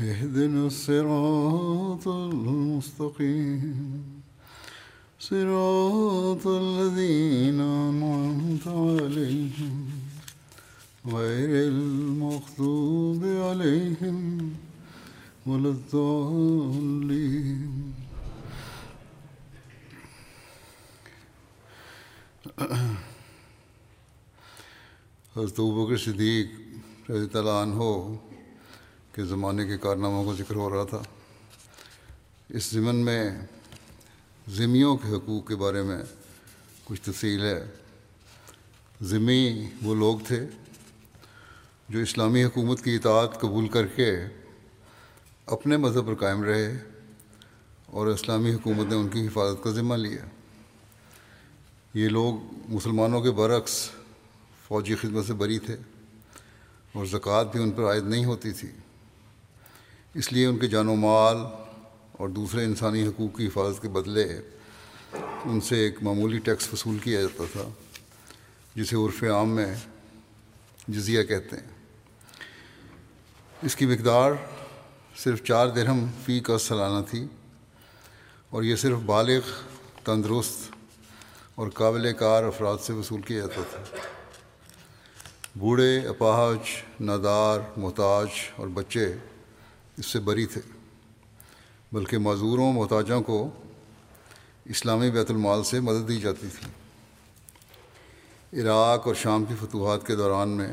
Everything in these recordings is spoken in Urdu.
اهدنا الصراط المستقيم. صراط الذين أنعمت عليهم. غير المغضوب عليهم ولا الضالين. حضرت بکر صدیق رضی اللہ عنہ کے زمانے کے کارناموں کا ذکر ہو رہا تھا۔ اس ضمن میں ذمیوں کے حقوق کے بارے میں کچھ تفصیل ہے۔ ذمی وہ لوگ تھے جو اسلامی حکومت کی اطاعت قبول کر کے اپنے مذہب پر قائم رہے اور اسلامی حکومت نے ان کی حفاظت کا ذمہ لیا۔ یہ لوگ مسلمانوں کے برعکس فوجی خدمت سے بری تھے اور زکوٰۃ بھی ان پر عائد نہیں ہوتی تھی۔ اس لیے ان کے جان و مال اور دوسرے انسانی حقوق کی حفاظت کے بدلے ان سے ایک معمولی ٹیکس وصول کیا جاتا تھا، جسے عرف عام میں جزیہ کہتے ہیں۔ اس کی مقدار صرف چار درہم فی کا سالانہ تھی اور یہ صرف بالغ، تندرست اور قابل کار افراد سے وصول کیا جاتا تھا۔ بوڑھے، اپاہج، نادار، محتاج اور بچے اس سے بری تھے۔ بلکہ معذوروں، محتاجوں کو اسلامی بیت المال سے مدد دی جاتی تھی۔ عراق اور شام کی فتوحات کے دوران میں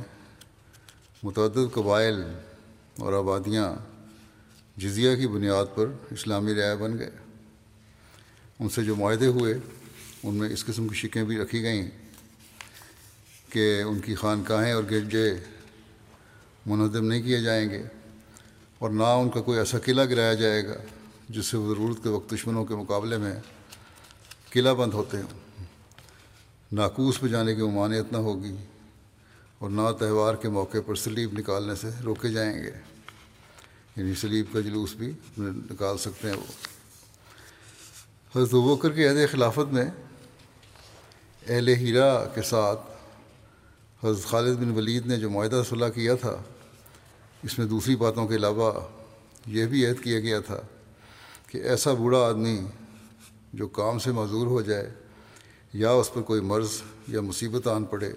متعدد قبائل اور آبادیاں جزیہ کی بنیاد پر اسلامی رعایا بن گئے۔ ان سے جو معاہدے ہوئے، ان میں اس قسم کی شکیں بھی رکھی گئیں کہ ان کی خانقاہیں اور گرجے منہدم نہیں کیے جائیں گے۔ اور نہ ان کا کوئی ایسا قلعہ گرایا جائے گا جس سے وہ ضرورت کے وقت دشمنوں کے مقابلے میں قلعہ بند ہوتے ہوں۔ ناکوس پہ جانے کی ممانعت نہ ہوگی اور نہ تہوار کے موقع پر سلیب نکالنے سے روکے جائیں گے۔ یعنی سلیب کا جلوس بھی نکال سکتے ہیں وہ۔ حضرت وکر کے عہد خلافت میں اہل ہیرا کے ساتھ حضرت خالد بن ولید نے جو معاہدہ صلاح کیا تھا اس میں دوسری باتوں کے علاوہ یہ بھی عہد کیا گیا تھا کہ ایسا بوڑھا آدمی جو کام سے معذور ہو جائے، یا اس پر کوئی مرض یا مصیبت آن پڑے،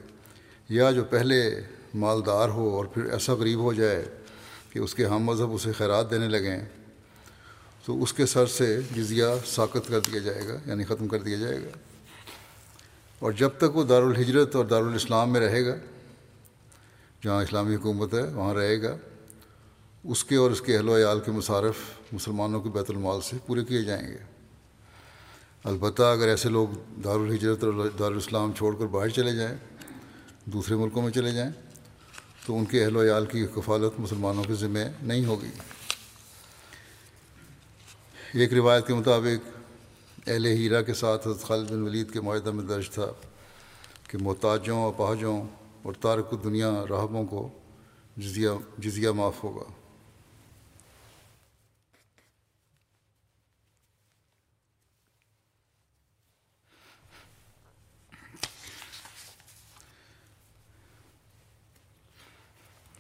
یا جو پہلے مالدار ہو اور پھر ایسا غریب ہو جائے کہ اس کے ہم مذہب اسے خیرات دینے لگیں، تو اس کے سر سے جزیہ ساکت کر دیا جائے گا یعنی ختم کر دیا جائے گا۔ اور جب تک وہ دارالحجرت اور دارالاسلام میں رہے گا، جہاں اسلامی حکومت ہے، وہاں رہے گا۔ اس کے اور اس کے اہل و عیال کے مصارف مسلمانوں کے بیت المال سے پورے کیے جائیں گے۔ البتہ اگر ایسے لوگ دارالحجرت اور دارالاسلام چھوڑ کر باہر چلے جائیں، دوسرے ملکوں میں چلے جائیں، تو ان کے اہل و عیال کی کفالت مسلمانوں کے ذمہ نہیں ہوگی۔ ایک روایت کے مطابق اہل ہیرا کے ساتھ حضرت خالد بن ولید کے معاہدہ میں درج تھا کہ محتاجوں، اپاہجوں اور تارک دنیا راہبوں کو جزیہ جزیہ معاف ہوگا۔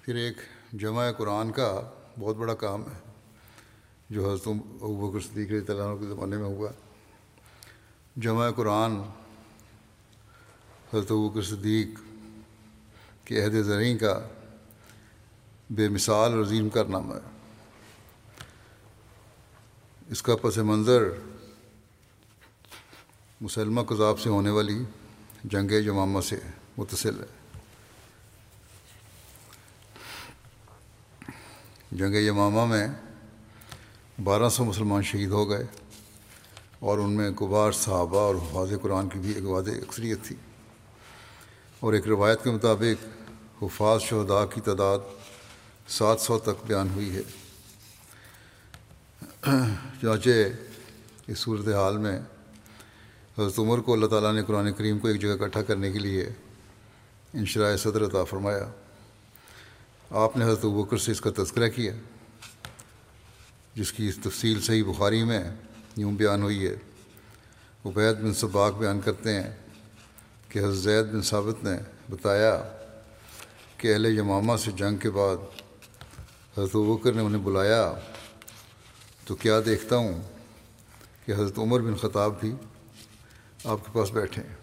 پھر ایک جمع قرآن کا بہت بڑا کام ہے، جو حضرت ابو بکر صدیق رضی اللہ عنہ کے زمانے میں ہوا۔ جمع قرآن حضرت ابو بکر صدیق کے عہد زرعی کا بے مثال اور عظیم کارنامہ ہے۔ اس کا پس منظر مسلمہ کذاب سے ہونے والی جنگ جمامہ سے متصل ہے۔ جنگ یمامہ میں، بارہ سو مسلمان شہید ہو گئے اور ان میں کبار صحابہ اور حفاظ قرآن کی بھی ایک واضح اکثریت تھی۔ اور ایک روایت کے مطابق حفاظ شہداء کی تعداد سات سو تک بیان ہوئی ہے۔ چنانچہ اس صورت حال میں حضرت عمر کو اللہ تعالیٰ نے قرآن کریم کو ایک جگہ اکٹھا کرنے کے لیے انشراء صدر عطا فرمایا۔ آپ نے حضرت بکر سے اس کا تذکرہ کیا، جس کی تفصیل صحیح بخاری میں یوں بیان ہوئی ہے۔ عبید بن صباق بیان کرتے ہیں کہ حضرت زید بن ثابت نے بتایا کہ اہل یمامہ سے جنگ کے بعد حضرت بکر نے انہیں بلایا۔ تو کیا دیکھتا ہوں کہ حضرت عمر بن خطاب بھی آپ کے پاس بیٹھے ہیں۔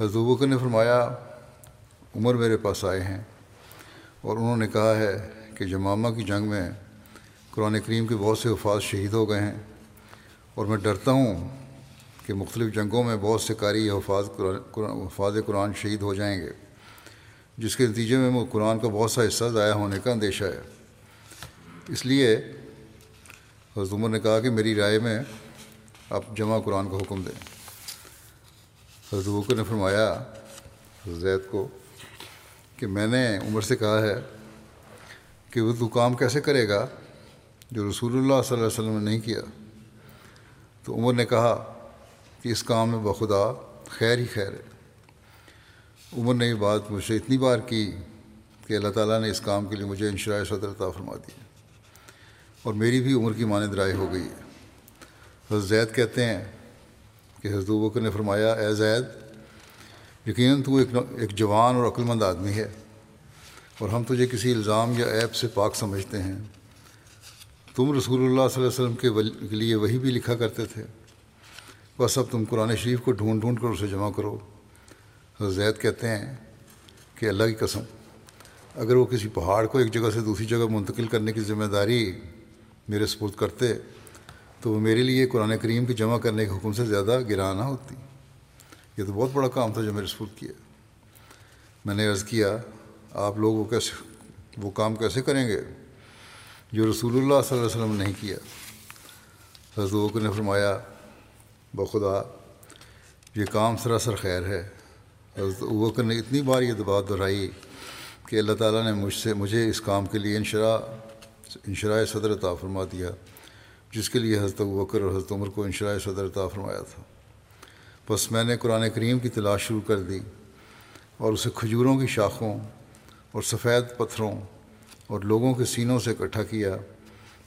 حضرت بکر نے فرمایا، عمر میرے پاس آئے ہیں۔ اور انہوں نے کہا ہے کہ جمامہ کی جنگ میں قرآن کریم کے بہت سے حفاظ شہید ہو گئے ہیں اور میں ڈرتا ہوں کہ مختلف جنگوں میں بہت سے قاری حفاظ قرآن حفاظ قرآن شہید ہو جائیں گے، جس کے نتیجے میں قرآن کا بہت سا حصہ ضائع ہونے کا اندیشہ ہے۔ اس لیے حضرت عمر نے کہا کہ میری رائے میں آپ جمع قرآن کا حکم دیں۔ حضرت بکر نے فرمایا زید کو کہ میں نے عمر سے کہا ہے کہ وہ تو کام کیسے کرے گا جو رسول اللہ صلی اللہ علیہ وسلم نے نہیں کیا؟ تو عمر نے کہا کہ اس کام میں بخدا خیر ہی خیر ہے۔ عمر نے یہ بات مجھ سے اتنی بار کی کہ اللہ تعالیٰ نے اس کام کے لیے مجھے انشراء صدر عطا فرما دی اور میری بھی عمر کی مانند رائے ہو گئی ہے۔ حضرت زید کہتے ہیں کہ حضرت بکر نے فرمایا، اے زید یقیناً تو ایک ایک جوان اور عقلمند آدمی ہے۔ اور ہم تجھے کسی الزام یا ایپ سے پاک سمجھتے ہیں۔ تم رسول اللہ صلی اللہ علیہ وسلم کے لیے وہی بھی لکھا کرتے تھے۔ بس اب تم قرآن شریف کو ڈھونڈ ڈھونڈ کر اسے جمع کرو۔ حضرت زید کہتے ہیں کہ اللہ کی قسم، اگر وہ کسی پہاڑ کو ایک جگہ سے دوسری جگہ منتقل کرنے کی ذمہ داری میرے سپورٹ کرتے، تو وہ میرے لیے قرآن کریم کی جمع کرنے کے حکم سے زیادہ گراں نہ ہوتی۔ یہ تو بہت بڑا کام تھا جو میرے سپورٹ کیا میں نے عرض کیا، آپ لوگ وہ کیسے، وہ کام کیسے کریں گے؟ جو رسول اللہ صلی اللہ علیہ وسلم نے نہیں کیا۔ حضرت نے فرمایا بخدا یہ کام سراسر خیر ہے۔ حضرت وکر نے اتنی بار یہ بات دہرائی کہ اللہ تعالیٰ نے مجھ سے، مجھے اس کام کے لیے انشراء انشراء صدر عطا فرما دیا، جس کے لیے حضرت وکر اور حضرت عمر کو انشراء صدر عطا فرمایا تھا۔ بس میں نے قرآن کریم کی تلاش شروع کر دی اور اسے کھجوروں کی شاخوں اور سفید پتھروں اور لوگوں کے سینوں سے اکٹھا کیا۔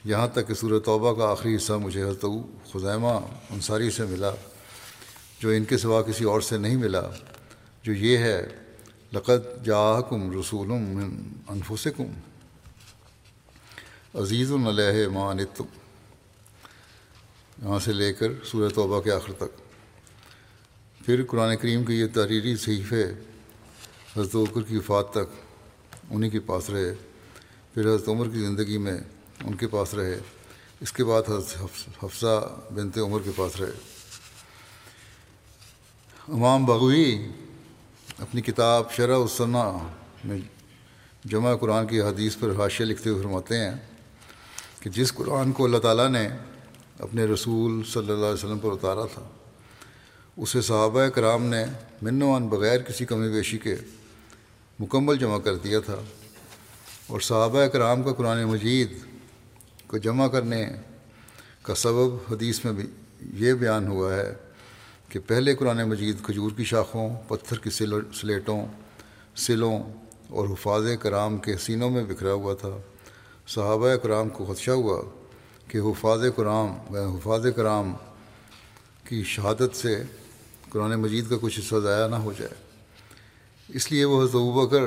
یہاں تک کہ سورہ توبہ کا آخری حصہ مجھے حضرت خزیمہ انصاری سے ملا، جو ان کے سوا کسی اور سے نہیں ملا، جو یہ ہے لقت جاکم رسول انفسکم عزیز علیہ مانتم یہاں سے لے کر سورہ توبہ کے آخر تک۔ پھر قرآن کریم کے یہ تحریری صحیفے حضرت عکر کی وفات تک انہی کے پاس رہے، پھر حضرت عمر کی زندگی میں ان کے پاس رہے، اس کے بعد حضرت حفصہ بنت عمر کے پاس رہے۔ امام بغوی اپنی کتاب شرح الصنع میں جمع قرآن کی حدیث پر حاشیہ لکھتے ہوئے فرماتے ہیں کہ جس قرآن کو اللہ تعالیٰ نے اپنے رسول صلی اللہ علیہ وسلم پر اتارا تھا اسے صحابہ کرام نے منوان بغیر کسی کمی بیشی کے مکمل جمع کر دیا تھا اور صحابہ کرام کا قرآن مجید کو جمع کرنے کا سبب حدیث میں بھی یہ بیان ہوا ہے کہ پہلے قرآن مجید کھجور کی شاخوں، پتھر کی سلیٹوں، سلوں اور حفاظ کرام کے سینوں میں بکھرا ہوا تھا۔ صحابہ کرام کو خدشہ ہوا کہ حفاظ کرام حفاظ کرام کی شہادت سے قرآن مجید کا کچھ حصہ ضائع نہ ہو جائے۔ اس لیے وہ حضرت بکر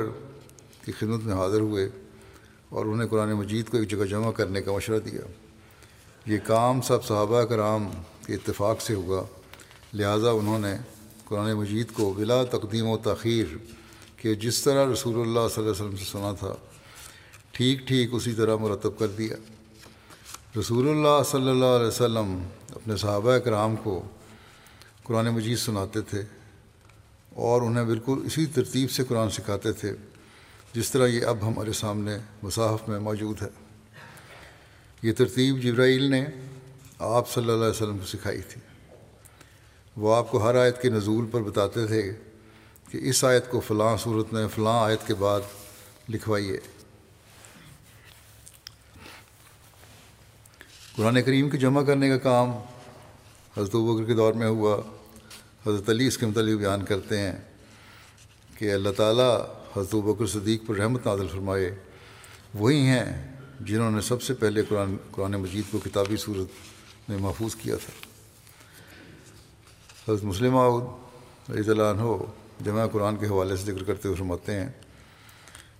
کی خدمت میں حاضر ہوئے اور انہیں قرآن مجید کو ایک جگہ جمع کرنے کا مشورہ دیا۔ یہ کام سب صحابہ کرام کے اتفاق سے ہوا لہٰذا انہوں نے قرآن مجید کو بلا تقدیم و تاخیر کہ جس طرح رسول اللہ صلی اللہ علیہ وسلم سے سنا تھا، ٹھیک ٹھیک اسی طرح مرتب کر دیا۔ رسول اللہ صلی اللہ علیہ وسلم اپنے صحابہ کرام کو قرآن مجید سناتے تھے اور انہیں بالکل اسی ترتیب سے قرآن سکھاتے تھے، جس طرح یہ اب ہمارے سامنے مصحف میں موجود ہے۔ یہ ترتیب جبرائیل نے آپ صلی اللہ علیہ وسلم کو سکھائی تھی۔ وہ آپ کو ہر آیت کے نزول پر بتاتے تھے کہ اس آیت کو فلاں صورت میں، فلاں آیت کے بعد لکھوائیے۔ قرآن کریم کے جمع کرنے کا کام حضرت بکر کے دور میں ہوا۔ حضرت علی اس کے متعلق بیان کرتے ہیں کہ اللہ تعالیٰ حضرت بکر صدیق پر رحمت نازل فرمائے۔ وہی ہیں جنہوں نے سب سے پہلے قرآن قرآن مجید کو کتابی صورت میں محفوظ کیا تھا۔ حضرت مسلم رضی اللہ عنہ جمع قرآن کے حوالے سے ذکر کرتے ہوئے فرماتے ہیں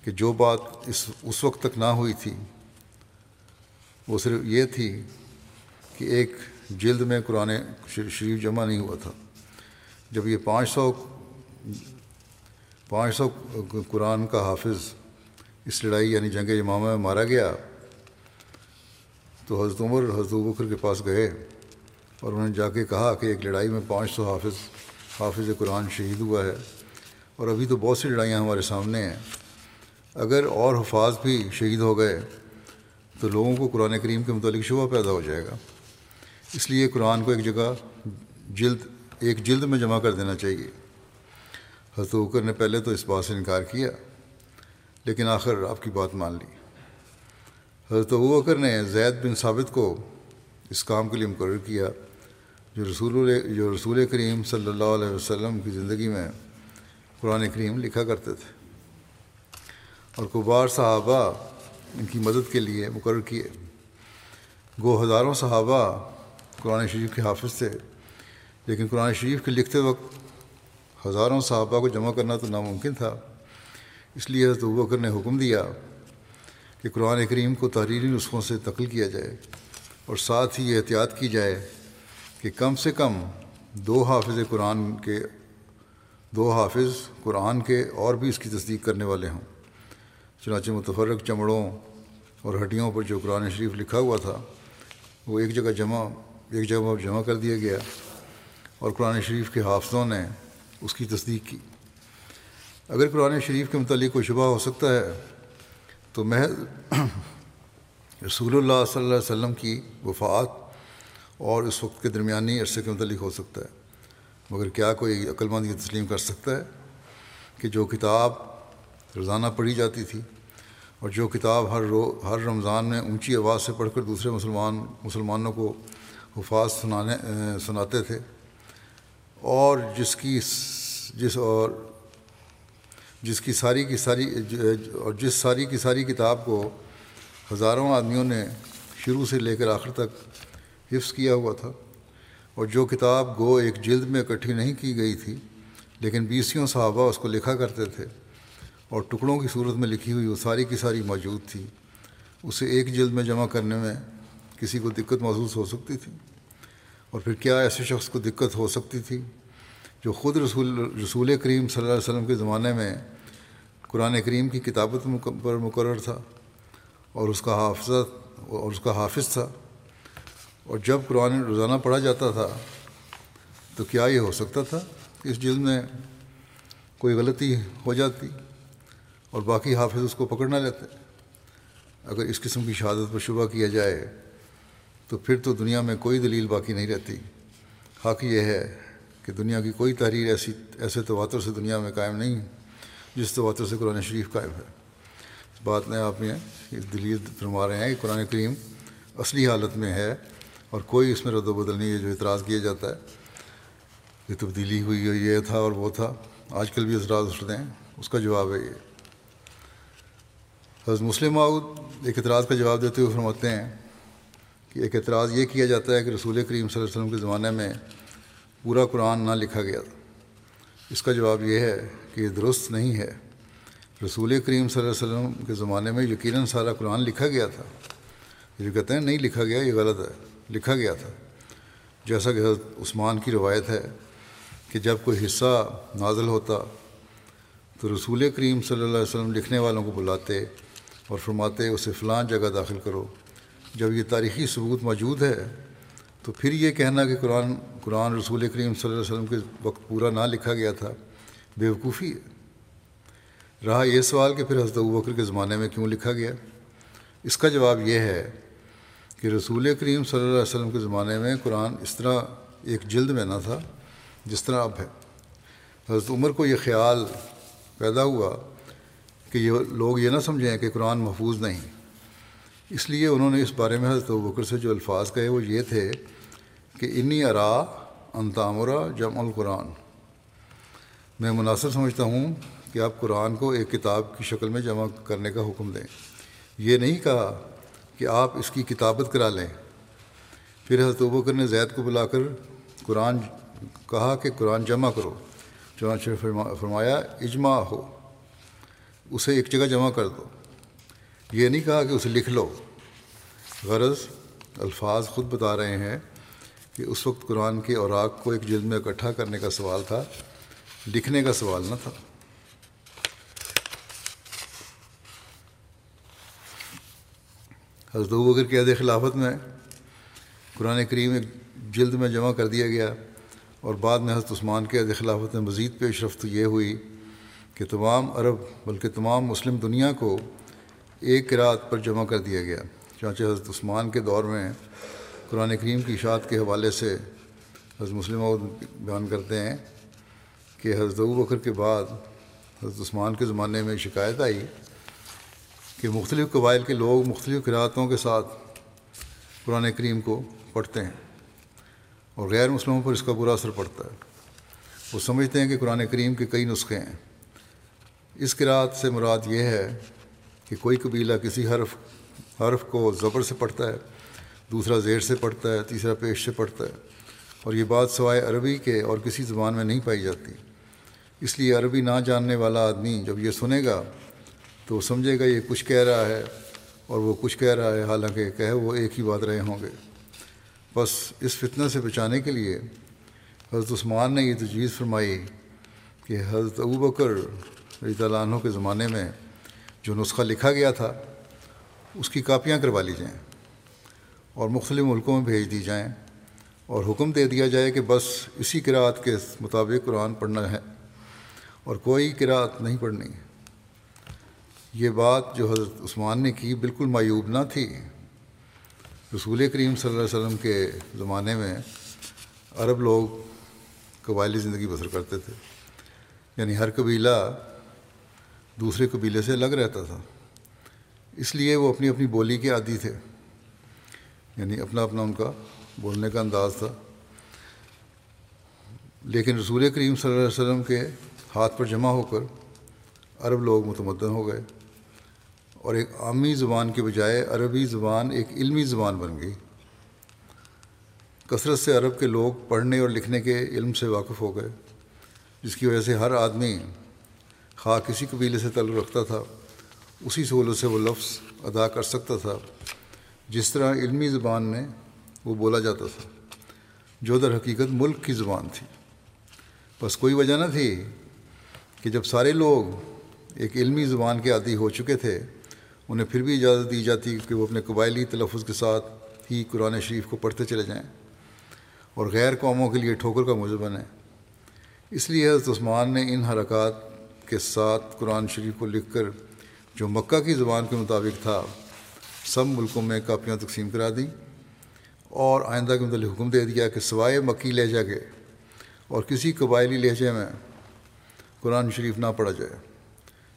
کہ جو بات اس اس وقت تک نہ ہوئی تھی، وہ صرف یہ تھی کہ ایک جلد میں قرآن شریف جمع نہیں ہوا تھا۔ جب یہ پانچ سو پانچ سو قرآن کا حافظ اس لڑائی یعنی جنگ امامہ میں مارا گیا تو حضرت عمر، حضرت بکر کے پاس گئے اور انہوں نے جا کے کہا کہ ایک لڑائی میں پانچ سو حافظ حافظ قرآن شہید ہوا ہے۔ اور ابھی تو بہت سی لڑائیاں ہمارے سامنے ہیں۔ اگر اور حفاظ بھی شہید ہو گئے تو لوگوں کو قرآن کریم کے متعلق شبہ پیدا ہو جائے گا۔ اس لیے قرآن کو ایک جگہ جلد، ایک جلد میں جمع کر دینا چاہیے۔ حضرت بکر نے پہلے تو اس بات سے انکار کیا، لیکن آخر آپ کی بات مان لی۔ حضرت بکر نے زید بن ثابت کو اس کام کے لیے مقرر کیا جو رسول جو رسول کریم صلی اللہ علیہ وسلم کی زندگی میں قرآن کریم لکھا کرتے تھے۔ اور کبار صحابہ ان کی مدد کے لیے مقرر کیے۔ گو ہزاروں صحابہ قرآن شریف کے حافظ تھے۔ لیکن قرآن شریف کے لکھتے وقت ہزاروں صحابہ کو جمع کرنا تو ناممکن تھا۔ اس لیے حضرت بکر نے حکم دیا کہ قرآن کریم کو تحریری نسخوں سے تقل کیا جائے اور ساتھ ہی یہ احتیاط کی جائے کہ کم سے کم دو حافظ قرآن کے، دو حافظ قرآن کے اور بھی اس کی تصدیق کرنے والے ہوں۔ چنانچہ متفرق چمڑوں اور ہڈیوں پر جو قرآن شریف لکھا ہوا تھا، وہ ایک جگہ جمع ایک جگہ پر جمع کر دیا گیا اور قرآن شریف کے حافظوں نے اس کی تصدیق کی۔ اگر قرآن شریف کے متعلق کوئی شبہ ہو سکتا ہے، تو محض رسول اللہ صلی اللہ علیہ وسلم کی وفات اور اس وقت کے درمیانی عرصے کے متعلق ہو سکتا ہے۔ مگر کیا کوئی عقلمند یہ تسلیم کر سکتا ہے کہ جو کتاب روزانہ پڑھی جاتی تھی اور جو کتاب ہر رو، ہر رمضان میں اونچی آواز سے پڑھ کر دوسرے مسلمان، مسلمانوں کو حفاظ سنانے سناتے تھے۔ اور جس کی جس اور جس کی ساری کی ساری اور جس ساری کی ساری کتاب کو ہزاروں آدمیوں نے شروع سے لے کر آخر تک حفظ کیا ہوا تھا۔ اور جو کتاب گو ایک جلد میں اکٹھی نہیں کی گئی تھی، لیکن بیسیوں صحابہ اس کو لکھا کرتے تھے اور ٹکڑوں کی صورت میں لکھی ہوئی وہ ساری کی ساری موجود تھی۔ اسے ایک جلد میں جمع کرنے میں کسی کو دقت محسوس ہو سکتی تھی اور پھر کیا ایسے شخص کو دقت ہو سکتی تھی جو خود رسول رسول کریم صلی اللہ علیہ وسلم کے زمانے میں قرآن کریم کی کتابت پر مقرر تھا اور اس کا حافظ اور اس کا حافظ تھا اور جب قرآن روزانہ پڑھا جاتا تھا تو کیا یہ ہو سکتا تھا؟ کہ اس جلد میں کوئی غلطی ہو جاتی اور باقی حافظ اس کو پکڑ نہ لیتے۔ اگر اس قسم کی شہادت پر شبہ کیا جائے تو پھر تو دنیا میں کوئی دلیل باقی نہیں رہتی۔ حق یہ ہے کہ دنیا کی کوئی تحریر ایسی، ایسے تواتر سے دنیا میں قائم نہیں جس تواتر سے قرآن شریف قائم ہے۔ اس بات میں آپ میں دلیل فرما رہے ہیں کہ قرآن کریم اصلی حالت میں ہے اور کوئی اس میں رد و بدل نہیں ہے جو اعتراض کیا جاتا ہے۔ یہ تبدیلی ہوئی ہے، یہ تھا اور وہ تھا۔ آج کل بھی اعتراض اٹھتے ہیں، اس کا جواب ہے یہ۔ حضرت مسلم معود ایک اعتراض کا جواب دیتے ہوئے فرماتے ہیں کہ ایک اعتراض یہ کیا جاتا ہے کہ رسول کریم صلی اللہ علیہ وسلم کے زمانے میں پورا قرآن نہ لکھا گیا اس کا جواب یہ ہے کہ یہ درست نہیں ہے۔ رسول کریم صلی اللہ علیہ وسلم کے زمانے میں یقیناً سارا قرآن لکھا گیا تھا۔ یہ کہتے ہیں نہیں لکھا گیا، یہ غلط ہے۔ لکھا گیا تھا۔ جیسا کہ حضرت عثمان کی روایت ہے کہ جب کوئی حصہ نازل ہوتا تو رسول کریم صلی اللہ علیہ وسلم لکھنے والوں کو بلاتے اور فرماتے اسے فلاں جگہ داخل کرو۔ جب یہ تاریخی ثبوت موجود ہے، تو پھر یہ کہنا کہ قرآن قرآن رسول کریم صلی اللہ علیہ وسلم کے وقت پورا نہ لکھا گیا تھا، بیوقوفی ہے۔ رہا یہ سوال کہ پھر حضرت بکر کے زمانے میں کیوں لکھا گیا؟ اس کا جواب یہ ہے کہ رسول کریم صلی اللہ علیہ وسلم کے زمانے میں قرآن اس طرح ایک جلد میں نہ تھا جس طرح اب ہے۔ حضرت عمر کو یہ خیال پیدا ہوا کہ یہ لوگ یہ نہ سمجھیں کہ قرآن محفوظ نہیں۔ اس لیے انہوں نے اس بارے میں حضرت بکر سے جو الفاظ کہے وہ یہ تھے کہ انی ارا انتامرا جم القرآن۔ میں مناسب سمجھتا ہوں کہ آپ قرآن کو ایک کتاب کی شکل میں جمع کرنے کا حکم دیں۔ یہ نہیں کہا کہ آپ اس کی کتابت کرا لیں۔ پھر حضرت بکر نے زید کو بلا کر قرآن کہا کہ قرآن جمع کرو، چنانچہ فرمایا اجماع ہو، اسے ایک جگہ جمع کر دو۔ یہ نہیں کہا کہ اسے لکھ لو۔ غرض، الفاظ خود بتا رہے ہیں کہ اس وقت قرآن کے اوراق کو ایک جلد میں اکٹھا کرنے کا سوال تھا، لکھنے کا سوال نہ تھا۔ حضرت بکر کے عہد خلافت میں قرآن کریم ایک جلد میں جمع کر دیا گیا اور بعد میں حضرت عثمان کے عہد خلافت میں مزید پیش رفت یہ ہوئی کہ تمام عرب بلکہ تمام مسلم دنیا کو ایک رات پر جمع کر دیا گیا۔ چانچہ حضرت عثمان کے دور میں قرآن کریم کی اشاعت کے حوالے سے حضرت مسلم بیان کرتے ہیں کہ حضرت بکر کے بعد حضرت عثمان کے زمانے میں شکایت آئی کہ مختلف قبائل کے لوگ مختلف قرآتوں کے ساتھ قرآن کریم کو پڑھتے ہیں اور غیر مسلموں پر اس کا برا اثر پڑتا ہے۔ وہ سمجھتے ہیں کہ قرآن کریم کے کئی نسخے ہیں۔ اس قرآت سے مراد یہ ہے کہ کوئی قبیلہ کسی حرف حرف کو زبر سے پڑھتا ہے، دوسرا زیر سے پڑھتا ہے، تیسرا پیش سے پڑھتا ہے۔ اور یہ بات سوائے عربی کے اور کسی زبان میں نہیں پائی جاتی۔ اس لیے عربی نہ جاننے والا آدمی جب یہ سنے گا تو سمجھے گا یہ کچھ کہہ رہا ہے اور وہ کچھ کہہ رہا ہے، حالانکہ کہہ وہ ایک ہی بات رہے ہوں گے۔ بس اس فتنہ سے بچانے کے لیے حضرت عثمان نے یہ تجویز فرمائی کہ حضرت ابو بکر رضی اللہ عنہ کے زمانے میں جو نسخہ لکھا گیا تھا اس کی کاپیاں کروا لی جائیں اور مختلف ملکوں میں بھیج دی جائیں اور حکم دے دیا جائے کہ بس اسی قرآت کے مطابق قرآن پڑھنا ہے اور کوئی قرآت نہیں پڑھنی۔ یہ بات جو حضرت عثمان نے کی بالکل معیوب نہ تھی۔ رسول کریم صلی اللہ علیہ وسلم کے زمانے میں عرب لوگ قبائلی زندگی بسر کرتے تھے یعنی ہر قبیلہ دوسرے قبیلے سے الگ رہتا تھا۔ اس لیے وہ اپنی اپنی بولی کے عادی تھے۔ یعنی اپنا اپنا ان کا بولنے کا انداز تھا۔ لیکن رسول کریم صلی اللہ علیہ وسلم کے ہاتھ پر جمع ہو کر عرب لوگ متمدن ہو گئے اور ایک عامی زبان کے بجائے عربی زبان ایک علمی زبان بن گئی۔ کثرت سے عرب کے لوگ پڑھنے اور لکھنے کے علم سے واقف ہو گئے، جس کی وجہ سے ہر آدمی خواہ کسی قبیلے سے تعلق رکھتا تھا۔ اسی سہولت سے وہ لفظ ادا کر سکتا تھا، جس طرح علمی زبان میں وہ بولا جاتا تھا۔ جو در حقیقت ملک کی زبان تھی۔ بس کوئی وجہ نہ تھی کہ جب سارے لوگ ایک علمی زبان کے عادی ہو چکے تھے، انہیں پھر بھی اجازت دی جاتی کہ وہ اپنے قبائلی تلفظ کے ساتھ ہی قرآن شریف کو پڑھتے چلے جائیں۔ اور غیر قوموں کے لیے ٹھوکر کا موضوع بنیں اس لیے حضرت عثمان نے ان حرکات کے ساتھ قرآن شریف کو لکھ کر جو مکہ کی زبان کے مطابق تھا، سب ملکوں میں کاپیاں تقسیم کرا دیں اور آئندہ کے متعلق حکم دے دیا کہ سوائے مکی لہجہ کے اور کسی قبائلی لہجے میں قرآن شریف نہ پڑھا جائے۔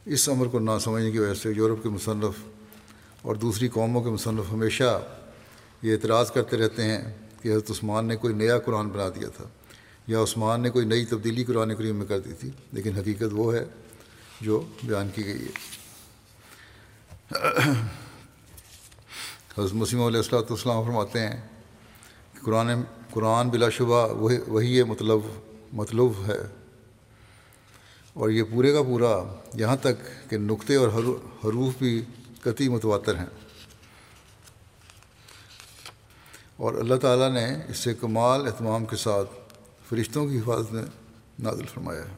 اس عمر کو نہ سمجھنے کی وجہ سے یورپ کے مصنف اور دوسری قوموں کے مصنف ہمیشہ یہ اعتراض کرتے رہتے ہیں کہ حضرت عثمان نے کوئی نیا قرآن بنا دیا تھا یا عثمان نے کوئی نئی تبدیلی قرآن کریم میں کر دی تھی، لیکن حقیقت وہ ہے جو بیان کی گئی ہے۔ حضرت مسیم علیہ السلاۃ والسلام فرماتے ہیں کہ قرآن قرآن بلا شبہ وہی وہی مطلب مطلوب ہے اور یہ پورے کا پورا یہاں تک کہ نقطے اور حروف بھی قطعی متواتر ہیں اور اللہ تعالیٰ نے اس سے کمال اہتمام کے ساتھ فرشتوں کی حفاظت میں نازل فرمایا ہے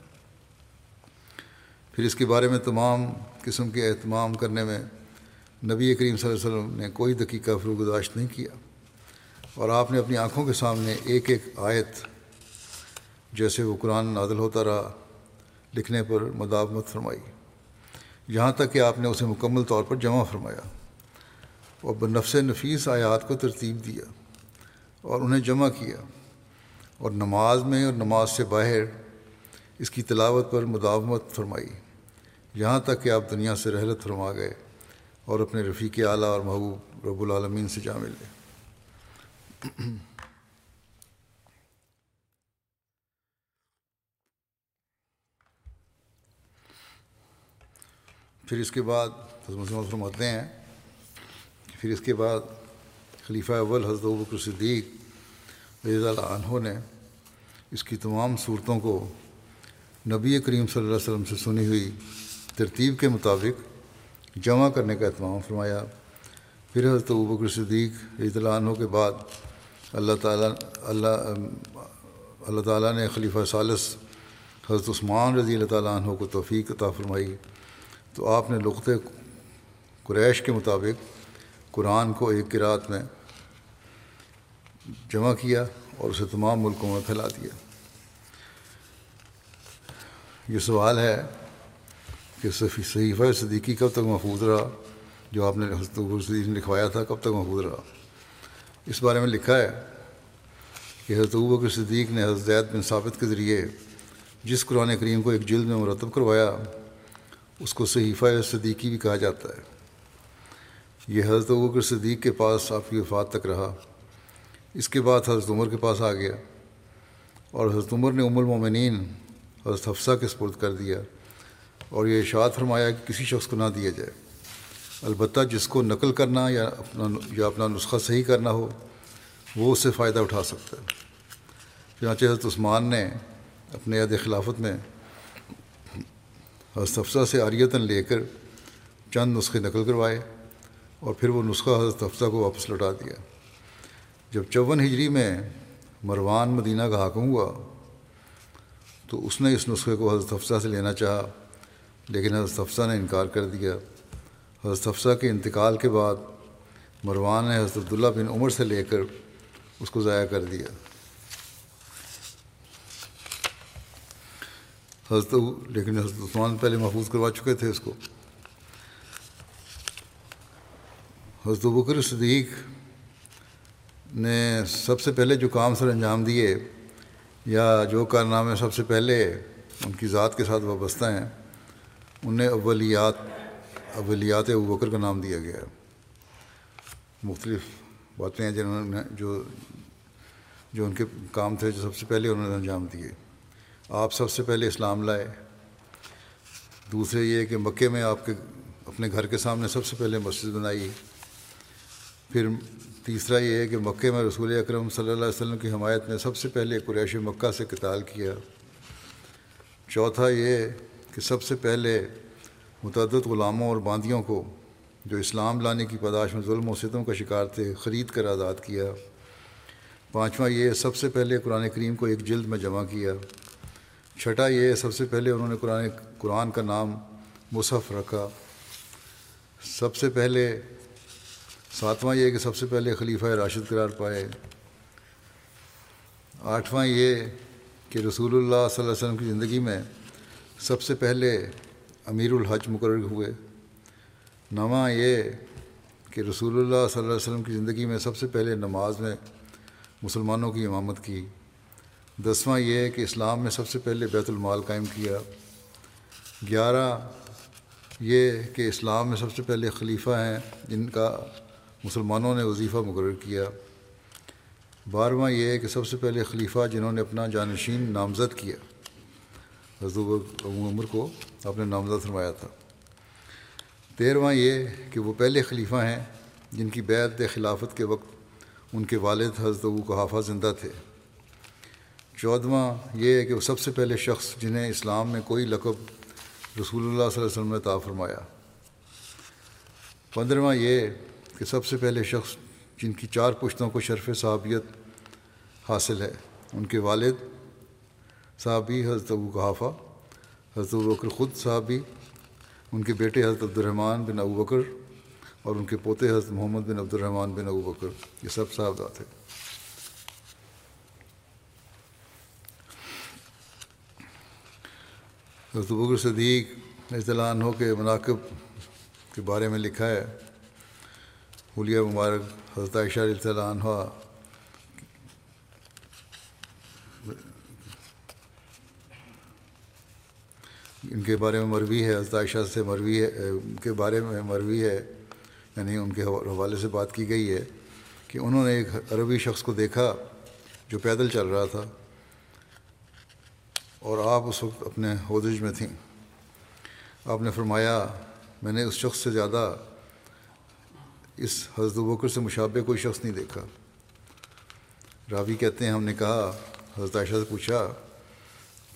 پھر اس کے بارے میں تمام قسم کے اہتمام کرنے میں نبی کریم صلی اللہ علیہ وسلم نے کوئی دقیقہ فروگداشت نہیں کیا اور آپ نے اپنی آنکھوں کے سامنے ایک ایک آیت جیسے وہ قرآن نازل ہوتا رہا لکھنے پر مداومت فرمائی۔ یہاں تک کہ آپ نے اسے مکمل طور پر جمع فرمایا۔ اور بنفس نفیس آیات کو ترتیب دیا اور انہیں جمع کیا اور نماز میں اور نماز سے باہر اس کی تلاوت پر مداومت فرمائی۔ یہاں تک کہ آپ دنیا سے رحلت فرما گئے۔ اور اپنے رفیق اعلیٰ اور محبوب رب العالمین سے جا ملے پھر اس کے بعد فرماتے ہیں۔ کہ پھر اس کے بعد خلیفہ اول حضرت بکر صدیق رضی اللہ عنہ نے اس کی تمام صورتوں کو نبی کریم صلی اللہ علیہ وسلم سے سنی ہوئی ترتیب کے مطابق جمع کرنے کا اہتمام فرمایا۔ پھر حضرت بکر صدیق رضی اللہ عنہ کے بعد اللہ تعالیٰ، اللہ اللہ تعالیٰ نے خلیفہ ثالث حضرت عثمان رضی اللہ تعالیٰ عنہ کو توفیق عطا فرمائی۔ تو آپ نے لغت قریش کے مطابق قرآن کو ایک قرآت میں جمع کیا اور اسے تمام ملکوں میں پھیلا دیا۔ یہ سوال ہے کہ صحیفہ صدیقی کب تک محفوظ رہا؟ جو آپ نے حضرت صدیق نے لکھوایا تھا، کب تک محفوظ رہا؟ اس بارے میں لکھا ہے کہ حضرت کے صدیق نے حضرت زید بن ثابت کے ذریعے جس قرآن کریم کو ایک جلد میں مرتب کروایا، اس کو صحیفہ صدیقی بھی کہا جاتا ہے۔ یہ حضرت بکر صدیق کے پاس آپ کی وفات تک رہا۔ اس کے بعد حضرت عمر کے پاس آ گیا اور حضرت عمر نے ام المومنین حضرت حفصہ کے سپرد کر دیا۔ اور یہ اشاعت فرمایا کہ کسی شخص کو نہ دیا جائے۔ البتہ جس کو نقل کرنا یا اپنا یا اپنا نسخہ صحیح کرنا ہو، وہ اس سے فائدہ اٹھا سکتا ہے۔ چنانچہ حضرت عثمان نے اپنے عہد خلافت میں حضرت افسہ سے عریتاً لے کر چند نسخے نقل کروائے اور پھر وہ نسخہ حضرت افسہ کو واپس لوٹا دیا۔ جب چون ہجری میں مروان مدینہ کا حاکم ہوا تو اس نے اس نسخے کو حضرت افسہ سے لینا چاہا۔ لیکن حضرت افسہ نے انکار کر دیا۔ حضرت افسہ کے انتقال کے بعد مروان نے حضرت عبداللہ بن عمر سے لے کر اس کو ضائع کر دیا۔ حضرت لیکن حضرت عثمان پہلے محفوظ کروا چکے تھے اس کو۔ حضرت بکر صدیق نے سب سے پہلے جو کام سر انجام دیے یا جو کارنامے سب سے پہلے ان کی ذات کے ساتھ وابستہ ہیں انہیں اولیات اولیات ابوبکر کا نام دیا گیا ہے۔ مختلف باتیں ہیں جنہوں نے جو جو ان کے کام تھے، جو سب سے پہلے انہوں نے انجام دیے۔ آپ سب سے پہلے اسلام لائے۔ دوسرے یہ کہ مکے میں آپ کے اپنے گھر کے سامنے سب سے پہلے مسجد بنائی۔ پھر تیسرا یہ ہے کہ مکے میں رسول اکرم صلی اللہ علیہ وسلم کی حمایت میں سب سے پہلے قریش مکہ سے قتال کیا۔ چوتھا یہ کہ سب سے پہلے متعدد غلاموں اور باندیوں کو جو اسلام لانے کی پداش میں ظلم و ستم کا شکار تھے، خرید کر آزاد کیا۔ پانچواں یہ سب سے پہلے قرآن کریم کو ایک جلد میں جمع کیا۔ چھٹا یہ سب سے پہلے انہوں نے قرآن قرآن کا نام مصحف رکھا۔ سب سے پہلے، ساتواں یہ کہ سب سے پہلے خلیفہ راشد قرار پائے۔ آٹھواں یہ کہ رسول اللہ صلی اللہ علیہ وسلم کی زندگی میں سب سے پہلے امیر الحج مقرر ہوئے۔ نواں یہ کہ رسول اللہ صلی اللہ علیہ وسلم کی زندگی میں سب سے پہلے نماز میں مسلمانوں کی امامت کی۔ دسواں یہ کہ اسلام میں سب سے پہلے بیت المال قائم کیا۔ گیارہ یہ کہ اسلام میں سب سے پہلے خلیفہ ہیں جن کا مسلمانوں نے وظیفہ مقرر کیا۔ بارہواں یہ کہ سب سے پہلے خلیفہ جنہوں نے اپنا جانشین نامزد کیا۔ حضرت عمر کو آپ نے نامزد فرمایا تھا۔ تیرواں یہ کہ وہ پہلے خلیفہ ہیں جن کی بیعت خلافت کے وقت ان کے والد حضرت ابو کو زندہ تھے۔ چودواں یہ ہے کہ وہ سب سے پہلے شخص جنہیں اسلام میں کوئی لقب رسول اللہ صلی اللہ علیہ وسلم نے طا فرمایا۔ پندرہواں یہ کہ سب سے پہلے شخص جن کی چار پشتوں کو شرف صحابیت حاصل ہے، ان کے والد صحابی حضرت ابو کحافہ حضرت بکر خود صحابی، ان کے بیٹے حضرت عبد الرحمٰن بن ابو بکر اور ان کے پوتے حضرت محمد بن عبد الرحمٰن بن ابو بکر، یہ سب صاحبہ تھے۔ حضرت بکر صدیق اطلاع عنہ کے مناقب کے بارے میں لکھا ہے حلیہ مبارک، حضرت عائشہ اطلاع عنہ ان کے بارے میں مروی ہے، حضرت عائشہ سے مروی ہے ان کے بارے میں مروی ہے یعنی ان کے حوالے سے بات کی گئی ہے کہ انہوں نے ایک عربی شخص کو دیکھا جو پیدل چل رہا تھا اور آپ اس وقت اپنے عہدج میں تھیں۔ آپ نے فرمایا، میں نے اس شخص سے زیادہ اس حضرت بکر سے مشابہ کوئی شخص نہیں دیکھا۔ راوی کہتے ہیں، ہم نے کہا، حضرت عائشہ سے پوچھا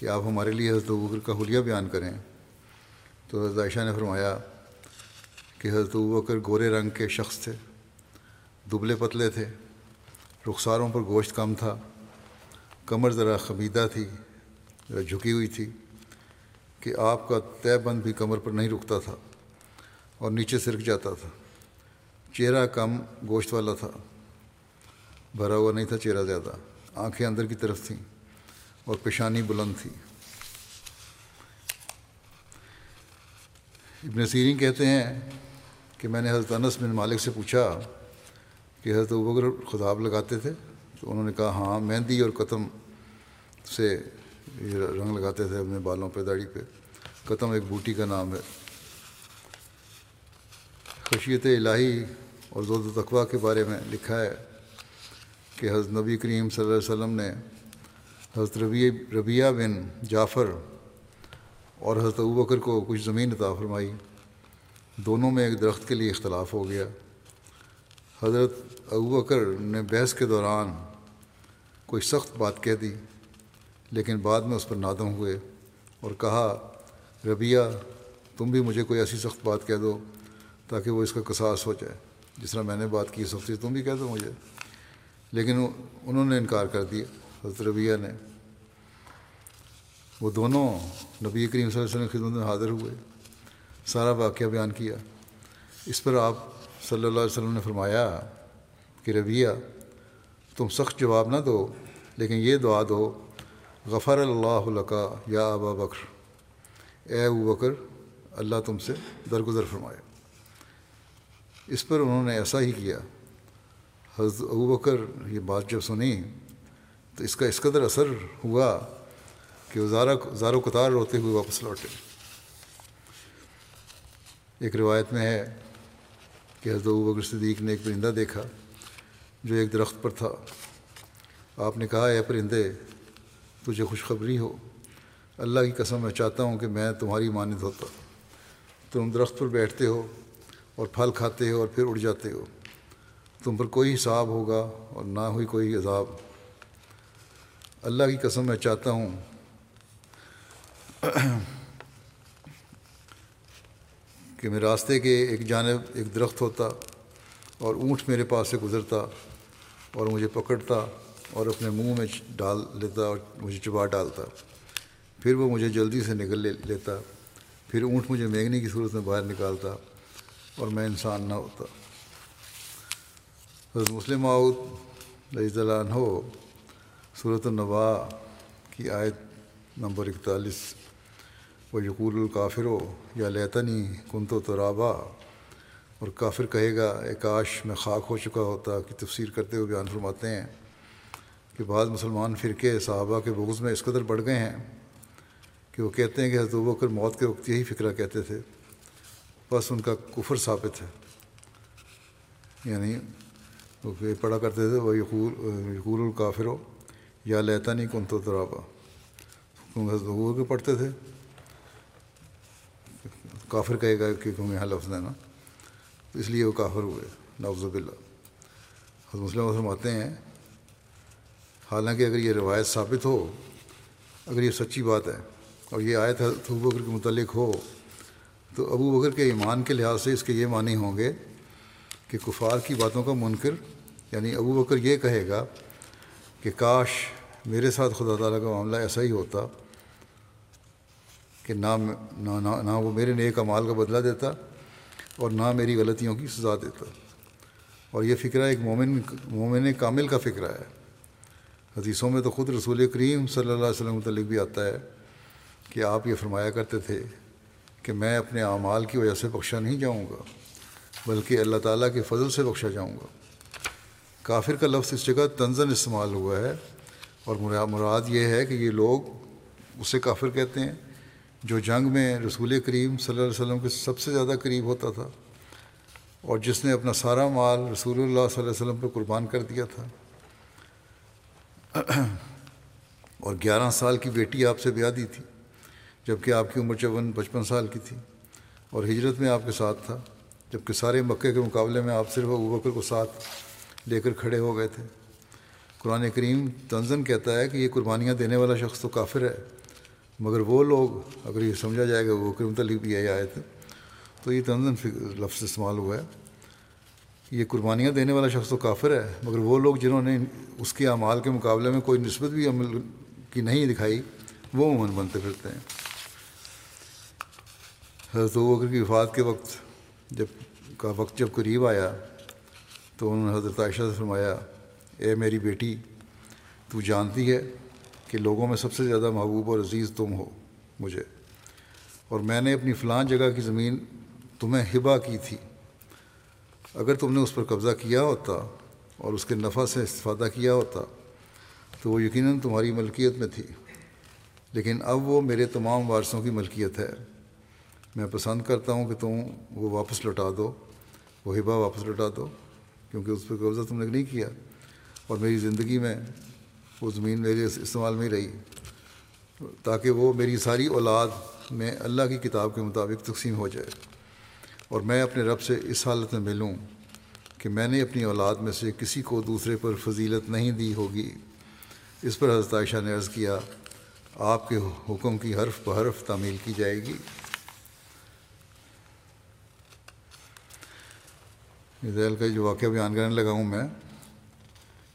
کہ آپ ہمارے لیے حضرت بکر کا حلیہ بیان کریں۔ تو حضرت عائشہ نے فرمایا کہ حضرت بکر گورے رنگ کے شخص تھے، دبلے پتلے تھے، رخساروں پر گوشت کم تھا، کمر ذرا خمیدہ تھی، ذرا جھکی ہوئی تھی کہ آپ کا طے بند بھی کمر پر نہیں رکتا تھا اور نیچے سرک جاتا تھا۔ چہرہ کم گوشت والا تھا، بھرا ہوا نہیں تھا، چہرہ زیادہ۔ آنکھیں اندر کی طرف تھیں۔ اور پیشانی بلند تھی۔ ابن سیرین کہتے ہیں کہ میں نے حضرت انس بن مالک سے پوچھا کہ حضرت بکر خطاب لگاتے تھے؟ تو انہوں نے کہا ہاں مہندی اور قتم سے رنگ لگاتے تھے اپنے بالوں پہ، داڑھی پہ۔ قتم ایک بوٹی کا نام ہے۔ خشیت الہی اور زود و تقوا کے بارے میں لکھا ہے کہ حضرت نبی کریم صلی اللہ علیہ وسلم نے حضرت ربیع ربیہ بن جعفر اور حضرت ابوبکر کو کچھ زمین عطا فرمائی۔ دونوں میں ایک درخت کے لیے اختلاف ہو گیا۔ حضرت ابوبکر نے بحث کے دوران کوئی سخت بات کہہ دی، لیکن بعد میں اس پر نادم ہوئے اور کہا ربیہ تم بھی مجھے کوئی ایسی سخت بات کہہ دو تاکہ وہ اس کا قصاص ہو جائے۔ جس طرح میں نے بات کی سختی تم بھی کہہ دو مجھے۔ لیکن انہوں نے انکار کر دیا۔ حضرت ربیہ نے۔ وہ دونوں نبی کریم صلی اللہ علیہ وسلم کی خدمت میں حاضر ہوئے۔ سارا واقعہ بیان کیا۔ اس پر آپ صلی اللہ علیہ وسلم نے فرمایا کہ ربیہ تم سخت جواب نہ دو، لیکن یہ دعا دو، غفر اللہ لکا یا ابا بکر۔ اے ابو بکر، اللہ تم سے درگزر فرمایا اس پر انہوں نے ایسا ہی کیا۔ حضرت ابو بکر، یہ بات جب سنی تو اس کا اس قدر اثر ہوا کہ وہ زارہ زارو قطار روتے ہوئے واپس لوٹے۔ ایک روایت میں ہے کہ حضرت بکر صدیق نے ایک پرندہ دیکھا جو ایک درخت پر تھا۔ آپ نے کہا، اے پرندے، تجھے خوشخبری ہو۔ اللہ کی قسم میں چاہتا ہوں کہ میں تمہاری مانند ہوتا۔ تم درخت پر بیٹھتے ہو اور پھل کھاتے ہو اور پھر اڑ جاتے ہو۔ تم پر کوئی حساب ہوگا اور نہ ہوئی کوئی عذاب۔ اللہ کی قسم میں چاہتا ہوں کہ میں راستے کے ایک جانب ایک درخت ہوتا اور اونٹ میرے پاس سے گزرتا اور مجھے پکڑتا اور اپنے منہ میں ڈال لیتا اور مجھے چبا ڈالتا۔ پھر وہ مجھے جلدی سے نکل لیتا۔ پھر اونٹ مجھے مینگنے کی صورت میں باہر نکالتا اور میں انسان نہ ہوتا۔ حضرت مسلم معود رضی اللہ عنہ صورت النبا کی آیت نمبر اکتالیس. وہ یقول الکافر ہو یا لیتنی کن تو ترابا، اور کافر کہے گا، اے کاش میں خاک ہو چکا ہوتا کہ تفسیر کرتے ہوئے بیان فرماتے ہیں کہ بعض مسلمان فرقے صحابہ کے بغض میں اس قدر بڑھ گئے ہیں کہ وہ کہتے ہیں کہ حضرت بکر موت کے وقت یہی فکرہ کہتے تھے، بس ان کا کفر ثابت ہے۔ یعنی وہ پڑھا کرتے تھے وہ یقول یقول الکافر ہو یا لیتا نہیں کن تو ترابا حضرت بکر پڑھتے تھے۔ کافر کہے گا کہ تم یہاں لفظ دینا تو اس لیے وہ کافر ہوئے۔ نوز باللہ۔ حضرت مسلم وسلم آتے ہیں، حالانکہ اگر یہ روایت ثابت ہو، اگر یہ سچی بات ہے اور یہ آیت ابو بکر کے متعلق ہو، تو ابو بکر کے ایمان کے لحاظ سے اس کے یہ معنی ہوں گے کہ کفار کی باتوں کا منکر یعنی ابو بکر یہ کہے گا کہ کاش میرے ساتھ خدا تعالیٰ کا معاملہ ایسا ہی ہوتا کہ نہ نہ وہ میرے نیک امال کا بدلہ دیتا اور نہ میری غلطیوں کی سزا دیتا۔ اور یہ فکرہ ایک مومن مومن کامل کا فکرہ ہے۔ حدیثوں میں تو خود رسول کریم صلی اللہ علیہ وسلم متعلق بھی آتا ہے کہ آپ یہ فرمایا کرتے تھے کہ میں اپنے اعمال کی وجہ سے بخشا نہیں جاؤں گا، بلکہ اللہ تعالیٰ کے فضل سے بخشا جاؤں گا۔ کافر کا لفظ اس جگہ تنزن استعمال ہوا ہے اور مراد یہ ہے کہ یہ لوگ اسے کافر کہتے ہیں، جو جنگ میں رسول کریم صلی اللہ علیہ وسلم کے سب سے زیادہ قریب ہوتا تھا اور جس نے اپنا سارا مال رسول اللہ صلی اللہ علیہ وسلم پہ قربان کر دیا تھا۔ اور گیارہ سال کی بیٹی آپ سے بیاہ دی تھی جبکہ آپ کی عمر چون پچپن سال کی تھی اور ہجرت میں آپ کے ساتھ تھا جبکہ سارے مکے کے مقابلے میں آپ صرف ابو بکر کو ساتھ لے کر کھڑے ہو گئے تھے۔ قرآن کریم تنزن کہتا ہے کہ یہ قربانیاں دینے والا شخص تو کافر ہے، مگر وہ لوگ اگر یہ سمجھا جائے گا وہ متعلق بھی آئی آئے تھے تو یہ تنزن لفظ استعمال ہوا ہے۔ یہ قربانیاں دینے والا شخص تو کافر ہے، مگر وہ لوگ جنہوں نے اس کے اعمال کے مقابلے میں کوئی نسبت بھی عمل کی نہیں دکھائی، وہ عموماً بنتے پھرتے ہیں۔ حضرت بکر کی وفات کے وقت جب کا وقت جب قریب آیا تو انہوں نے حضرت عائشہ سے فرمایا، اے میری بیٹی، تو جانتی ہے کہ لوگوں میں سب سے زیادہ محبوب اور عزیز تم ہو، مجھے۔ اور میں نے اپنی فلان جگہ کی زمین تمہیں ہبا کی تھی۔ اگر تم نے اس پر قبضہ کیا ہوتا اور اس کے نفع سے استفادہ کیا ہوتا، تو وہ یقیناً تمہاری ملکیت میں تھی۔ لیکن اب وہ میرے تمام وارثوں کی ملکیت ہے۔ میں پسند کرتا ہوں کہ تم وہ واپس لوٹا دو، وہ ہبا واپس لوٹا دو۔ کیونکہ اس پہ قبضہ تم نے نہیں کیا اور میری زندگی میں وہ زمین میرے استعمال میں رہی تاکہ وہ میری ساری اولاد میں اللہ کی کتاب کے مطابق تقسیم ہو جائے اور میں اپنے رب سے اس حالت میں ملوں کہ میں نے اپنی اولاد میں سے کسی کو دوسرے پر فضیلت نہیں دی ہوگی۔ اس پر حضرت عائشہ نے عرض کیا، آپ کے حکم کی حرف بحرف تعمیل کی جائے گی۔ ذیل کا جو واقعہ بیان کرنے لگا ہوں میں،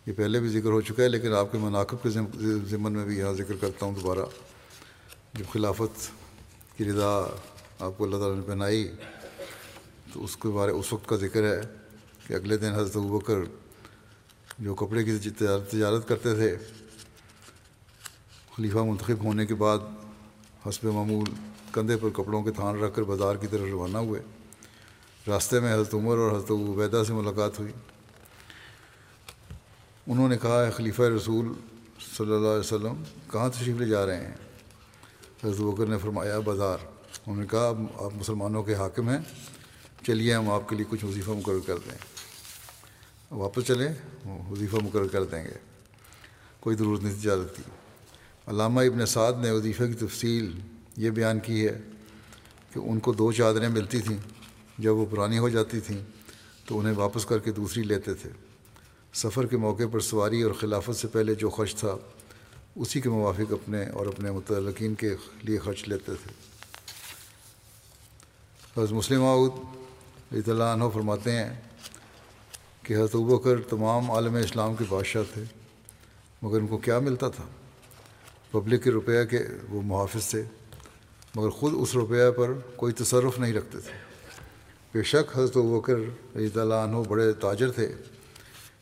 یہ پہلے بھی ذکر ہو چکا ہے، لیکن آپ کے مناقب کے ضمن میں بھی یہاں ذکر کرتا ہوں دوبارہ۔ جب خلافت کی رضا آپ کو اللہ تعالیٰ نے پہنائی، تو اس کے بارے اس وقت کا ذکر ہے کہ اگلے دن حضرت بکر جو کپڑے کی تجارت کرتے تھے، خلیفہ منتخب ہونے کے بعد حسب معمول کندھے پر کپڑوں کے تھان رکھ کر بازار کی طرف روانہ ہوئے۔ راستے میں حضرت عمر اور حضرت عبیدہ سے ملاقات ہوئی۔ انہوں نے کہا خلیفہ رسول صلی اللہ علیہ وسلم، کہاں تشریف لے جا رہے ہیں؟ حضرت بکر نے فرمایا، بازار. انہوں نے کہا، آپ مسلمانوں کے حاکم ہیں، چلیے ہم آپ کے لیے کچھ وظیفہ مقرر کر دیں۔ واپس چلیں، وظیفہ مقرر کر دیں گے۔ کوئی ضرورت نہیں تجارت کی علامہ ابن سعد نے وظیفہ کی تفصیل یہ بیان کی ہے کہ ان کو دو چادریں ملتی تھیں۔ جب وہ پرانی ہو جاتی تھیں تو انہیں واپس کر کے دوسری لیتے تھے۔ سفر کے موقع پر سواری اور خلافت سے پہلے جو خرچ تھا، اسی کے موافق اپنے اور اپنے متعلقین کے لیے خرچ لیتے تھے۔ حضرت مسلم رضی اللہ عنہ فرماتے ہیں کہ حضرت کر تمام عالم اسلام کے بادشاہ تھے، مگر ان کو کیا ملتا تھا؟ پبلک کے روپیہ کے وہ محافظ تھے، مگر خود اس روپیہ پر کوئی تصرف نہیں رکھتے تھے۔ بے شک حضرت بکر رضی اللہ عنہ بڑے تاجر تھے،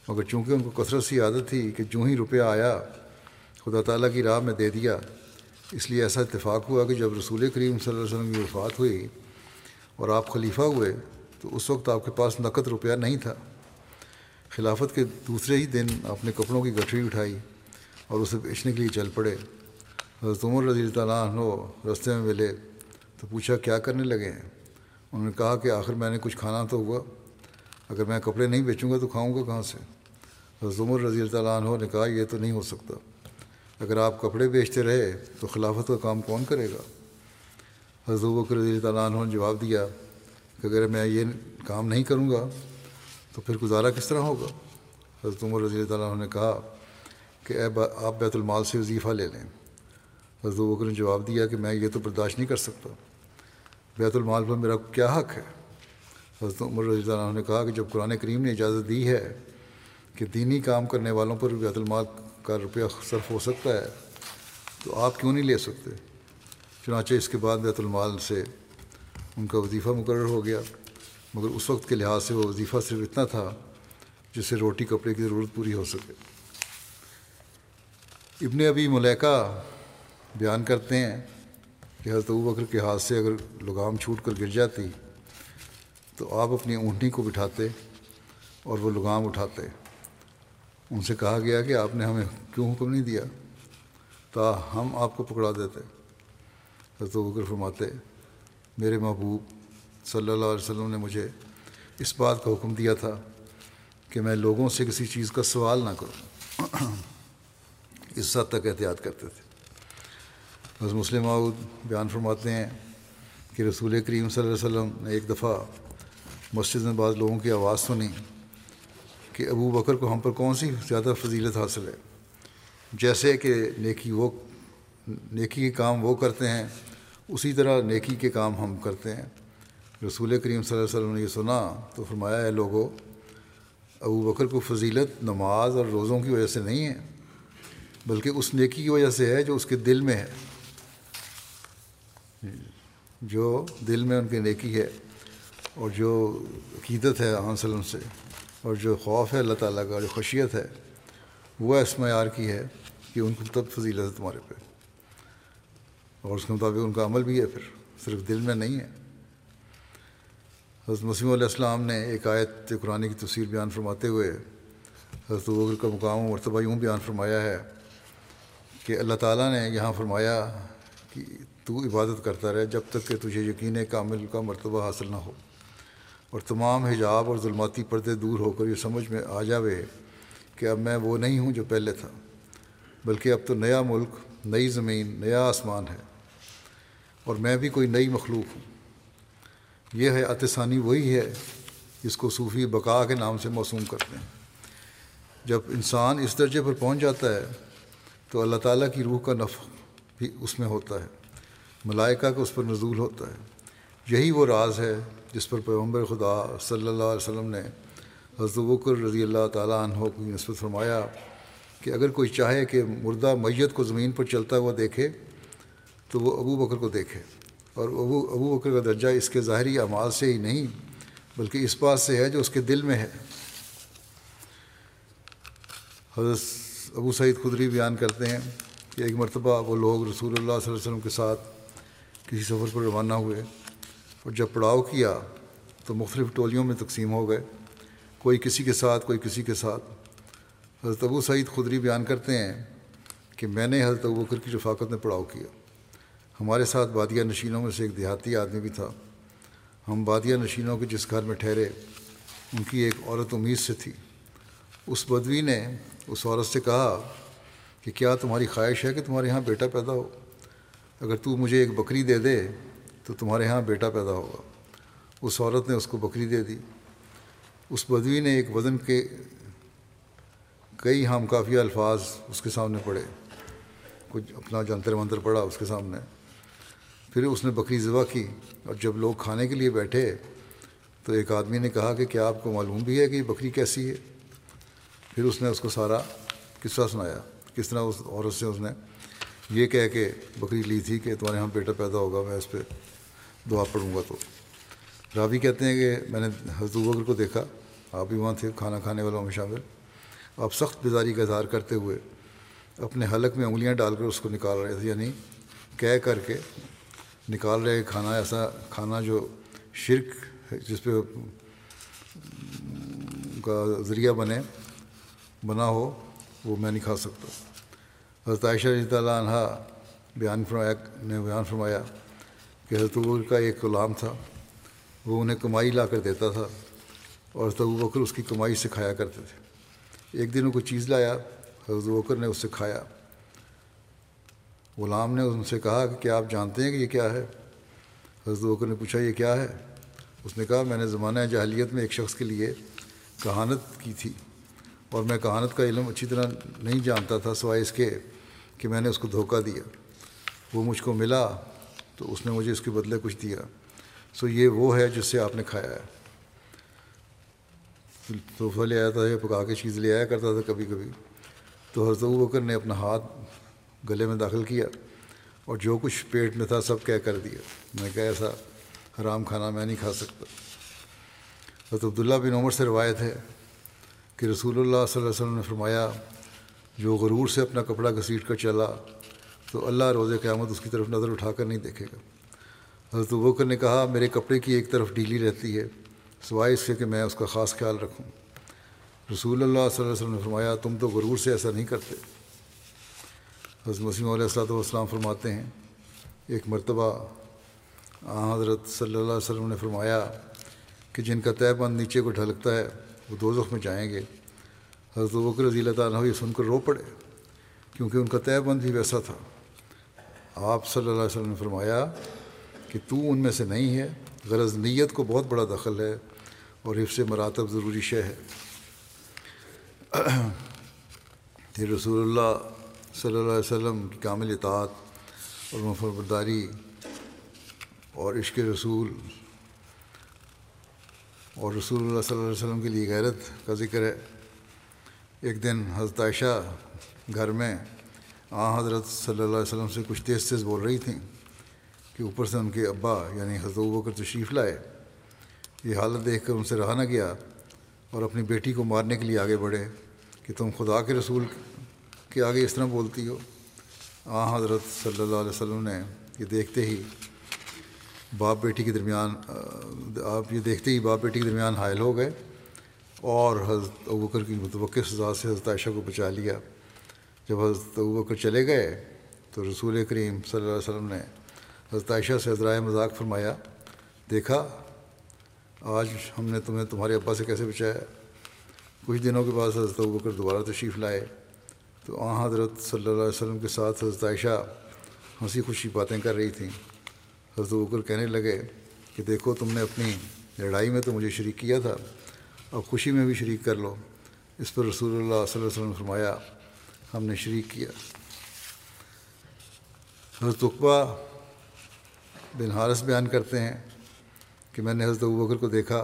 مگر چونکہ ان کو کثرت سی عادت تھی کہ جو ہی روپیہ آیا، خدا تعالیٰ کی راہ میں دے دیا۔ اس لیے ایسا اتفاق ہوا کہ جب رسول کریم صلی اللہ علیہ وسلم کی وفات ہوئی اور آپ خلیفہ ہوئے، تو اس وقت آپ کے پاس نقد روپیہ نہیں تھا۔ خلافت کے دوسرے ہی دن اپنے کپڑوں کی گٹھری اٹھائی اور اسے بیچنے کے لیے چل پڑے۔ حضرت عمر رضی اللہ عنہ رستے میں ملے تو پوچھا کیا کرنے لگے ہیں؟ انہوں نے کہا کہ آخر میں نے کچھ کھانا تو ہوا، اگر میں کپڑے نہیں بیچوں گا تو کھاؤں گا کہاں سے؟ حضرت عمر رضی اللہ عنہ نے کہا، یہ تو نہیں ہو سکتا۔ اگر آپ کپڑے بیچتے رہے تو خلافت کا کام کون کرے گا؟ حضرت بکر رضی اللہ عنہ نے جواب دیا کہ اگر میں یہ کام نہیں کروں گا تو پھر گزارا کس طرح ہوگا؟ حضرت عمر رضی اللہ عنہ نے کہا کہ اے آپ بیت المال سے وظیفہ لے لیں۔ حضرت بکر نے جواب دیا کہ میں یہ تو برداشت نہیں کر سکتا۔ بیت المال پر میرا کیا حق ہے؟ حضرت عمر رضی اللہ عنہ نے کہا کہ جب قرآن کریم نے اجازت دی ہے کہ دینی کام کرنے والوں پر بیت المال کا روپیہ صرف ہو سکتا ہے، تو آپ کیوں نہیں لے سکتے؟ چنانچہ اس کے بعد بیت المال سے ان کا وظیفہ مقرر ہو گیا، مگر اس وقت کے لحاظ سے وہ وظیفہ صرف اتنا تھا جس سے روٹی، کپڑے کی ضرورت پوری ہو سکے۔ ابن ابی ملیکہ بیان کرتے ہیں کہ حضرت بکر کے ہاتھ سے اگر لگام چھوٹ کر گر جاتی تو آپ اپنی اونٹنی کو بٹھاتے اور وہ لگام اٹھاتے۔ ان سے کہا گیا کہ آپ نے ہمیں کیوں حکم نہیں دیا؟ تا ہم آپ کو پکڑا دیتے۔ حضرت بکر فرماتے، میرے محبوب صلی اللہ علیہ وسلم نے مجھے اس بات کا حکم دیا تھا کہ میں لوگوں سے کسی چیز کا سوال نہ کروں۔ اس حد تک احتیاط کرتے تھے۔ بس مسلم آؤد بیان فرماتے ہیں کہ رسول کریم صلی اللہ علیہ وسلم نے ایک دفعہ مسجد میں بعض لوگوں کی آواز سنی کہ ابو بکر کو ہم پر کون سی زیادہ فضیلت حاصل ہے؟ جیسے کہ نیکی وہ، نیکی کے کام وہ کرتے ہیں، اسی طرح نیکی کے کام ہم کرتے ہیں۔ رسول کریم صلی اللہ علیہ وسلم نے یہ سنا تو فرمایا ہے لوگوں ابو بکر کو فضیلت نماز اور روزوں کی وجہ سے نہیں ہے، بلکہ اس نیکی کی وجہ سے ہے جو اس کے دل میں ہے۔ جی۔ جو دل میں ان کی نیکی ہے اور جو عقیدت ہے علیہ وسلم سے اور جو خوف ہے اللہ تعالیٰ کا جو خشیت ہے، وہ اس معیار کی ہے کہ ان کو تب مطلب فضیلت ہے تمہارے پہ۔ اور اس کے مطابق ان کا عمل بھی ہے پھر، صرف دل میں نہیں ہے۔ حضرت مسیم علیہ السلام نے ایک آیت قرآن کی تصویر بیان فرماتے ہوئے حضرت بکر کا مقام و مرتبہ یوں بیان فرمایا ہے کہ اللہ تعالیٰ نے یہاں فرمایا کہ تو عبادت کرتا رہے جب تک کہ تجھے یقین کامل کا مرتبہ حاصل نہ ہو۔ اور تمام حجاب اور ظلماتی پردے دور ہو کر یہ سمجھ میں آ جاوے کہ اب میں وہ نہیں ہوں جو پہلے تھا، بلکہ اب تو نیا ملک، نئی زمین، نیا آسمان ہے اور میں بھی کوئی نئی مخلوق ہوں۔ یہ ہے اتثانی وہی ہے جس کو صوفی بقا کے نام سے موسوم کرتے ہیں۔ جب انسان اس درجے پر پہنچ جاتا ہے تو اللہ تعالیٰ کی روح کا نفع بھی اس میں ہوتا ہے۔ ملائکہ کا اس پر نزول ہوتا ہے۔ یہی وہ راز ہے جس پر پیغمبر خدا صلی اللہ علیہ وسلم نے حضرت بکر رضی اللہ تعالیٰ عنہ کی نسبت فرمایا کہ اگر کوئی چاہے کہ مردہ میت کو زمین پر چلتا ہوا دیکھے، تو وہ ابو بکر کو دیکھے۔ اور ابو ابو بکر کا درجہ اس کے ظاہری اعمال سے ہی نہیں، بلکہ اس بات سے ہے جو اس کے دل میں ہے۔ حضرت ابو سعید خدری بیان کرتے ہیں کہ ایک مرتبہ وہ لوگ رسول اللہ صلی اللہ علیہ وسلم کے ساتھ کسی سفر پر روانہ ہوئے اور جب پڑاؤ کیا تو مختلف ٹولیوں میں تقسیم ہو گئے۔ کوئی کسی کے ساتھ، کوئی کسی کے ساتھ۔ حضرت ابو سعید خدری بیان کرتے ہیں کہ میں نے حضرت ابو بکر کی رفاقت میں پڑاؤ کیا۔ ہمارے ساتھ بادیہ نشینوں میں سے ایک دیہاتی آدمی بھی تھا۔ ہم بادیہ نشینوں کے جس گھر میں ٹھہرے، ان کی ایک عورت امید سے تھی۔ اس بدوی نے اس عورت سے کہا کہ کیا تمہاری خواہش ہے کہ تمہارے یہاں بیٹا پیدا ہو؟ اگر تو مجھے ایک بکری دے دے، تو تمہارے یہاں بیٹا پیدا ہوگا۔ اس عورت نے اس کو بکری دے دی۔ اس بدوی نے ایک وزن کے کئی ہم کافی الفاظ اس کے سامنے پڑھے۔ کچھ اپنا جنتر منتر پڑھا اس کے سامنے۔ پھر اس نے بکری ذبح کی۔ اور جب لوگ کھانے کے لیے بیٹھے، تو ایک آدمی نے کہا کہ کیا آپ کو معلوم بھی ہے کہ یہ بکری کیسی ہے؟ پھر اس نے اس کو سارا قصہ سنایا۔ کس طرح اس عورت سے اس نے یہ کہہ کے بکری لی تھی کہ تمہارے یہاں بیٹا پیدا ہوگا، میں اس پہ دعا پڑھوں گا تو۔ راوی کہتے ہیں کہ میں نے حضرت بکر کو دیکھا، آپ بھی وہاں تھے، کھانا کھانے والوں میں شامل۔ آپ سخت بیزاری کا اظہار کرتے ہوئے اپنے حلق میں انگلیاں ڈال کر اس کو نکال رہے تھے یعنی کہہ کر کے نکال رہے کھانا ایسا، کھانا جو شرک جس پہ کا ذریعہ بنے، بنا ہو، وہ میں نہیں کھا سکتا۔ حضرت عائشہ رضی تعالیٰ عنہ بیان فرمایا نے بیان فرمایا کہ حضرت کا ایک غلام تھا۔ وہ انہیں کمائی لا کر دیتا تھا اور حضرت بکر اس کی کمائی سے کھایا کرتے تھے۔ ایک دن وہ کوئی چیز لایا، حضرت بکر نے اس سے کھایا۔ غلام نے ان سے کہا کہ کیا آپ جانتے ہیں کہ یہ کیا ہے؟ حضرت بکر نے پوچھا، یہ کیا ہے؟ اس نے کہا، میں نے زمانہ جاہلیت میں ایک شخص کے لیے کہانت کی تھی اور میں کہانت کا علم اچھی طرح نہیں جانتا تھا سوائے اس کے کہ میں نے اس کو دھوکہ دیا۔ وہ مجھ کو ملا تو اس نے مجھے اس کے بدلے کچھ دیا۔ سو یہ وہ ہے جس سے آپ نے کھایا ہے۔ تحفہ لے آیا تھا یا پکا کے چیز لے آیا کرتا تھا کبھی کبھی۔ تو حضرت بکر نے اپنا ہاتھ گلے میں داخل کیا اور جو کچھ پیٹ میں تھا سب کہہ کر دیا۔ میں کہا، ایسا حرام کھانا میں نہیں کھا سکتا۔ حضرت عبداللہ بن عمر سے روایت ہے کہ رسول اللہ صلی اللہ علیہ وسلم نے فرمایا جو غرور سے اپنا کپڑا گھسیٹ کر چلا، تو اللہ روز قیامت اس کی طرف نظر اٹھا کر نہیں دیکھے گا۔ حضرت بکر نے کہا، میرے کپڑے کی ایک طرف ڈھیلی رہتی ہے، سوائے اس سے کہ میں اس کا خاص خیال رکھوں۔ رسول اللہ صلی اللہ علیہ وسلم نے فرمایا، تم تو غرور سے ایسا نہیں کرتے۔ حضرت مسیم علیہ السلۃ والسلام فرماتے ہیں، ایک مرتبہ حضرت صلی اللہ علیہ وسلم نے فرمایا کہ جن کا طے بند نیچے کو ڈھلکتا ہے، وہ دو میں جائیں گے۔ حضرت بکر رضی اللہ تعالیٰ یہ سن کر رو پڑے، کیونکہ ان کا طے بند بھی ویسا تھا۔ آپ صلی اللہ علیہ وسلم نے فرمایا کہ تو ان میں سے نہیں ہے، غرض نیت کو بہت بڑا دخل ہے اور حفظ مراتب ضروری شے ہے۔ پھر رسول اللہ صلی اللہ علیہ وسلم کی کامل اطاعت اور مفرداری اور عشق رسول اور رسول اللہ صلی اللہ علیہ وسلم کے لیے غیرت کا ذکر ہے۔ ایک دن حضرت عائشہ گھر میں، آ حضرت صلی اللہ علیہ وسلم سے کچھ تیز تیز بول رہی تھیں کہ اوپر سے ان کے ابا یعنی حضرت بکر تشریف لائے۔ یہ حالت دیکھ کر ان سے رہا نہ گیا اور اپنی بیٹی کو مارنے کے لیے آگے بڑھے کہ تم خدا کے رسول کے آگے اس طرح بولتی ہو۔ آ حضرت صلی اللہ علیہ وسلم نے یہ دیکھتے ہی باپ بیٹی کے درمیان آپ یہ دیکھتے ہی باپ بیٹی کے درمیان حائل ہو گئے۔ اور حضرت ابوکر کی متوقع سزا سے حضرت عائشہ کو بچا لیا۔ جب حضرت ابوکر چلے گئے تو رسول کریم صلی اللہ علیہ وسلم نے حضرت عائشہ سے حضرائے مذاق فرمایا، دیکھا، آج ہم نے تمہیں تمہارے ابا سے کیسے بچایا؟ کچھ دنوں کے بعد حضرت ابوکر دوبارہ تشریف لائے۔ تو آ حضرت صلی اللہ علیہ وسلم کے ساتھ حضرت عائشہ ہنسی خوشی باتیں کر رہی تھیں۔ حضرت بکر کہنے لگے کہ دیکھو، تم نے اپنی لڑائی میں تو مجھے شریک کیا تھا۔ اب خوشی میں بھی شریک کر لو۔ اس پر رسول اللہ صلی اللہ علیہ وسلم نے فرمایا، ہم نے شریک کیا۔ حضرت اقبا بن حارث بیان کرتے ہیں کہ میں نے حضرت بکر کو دیکھا،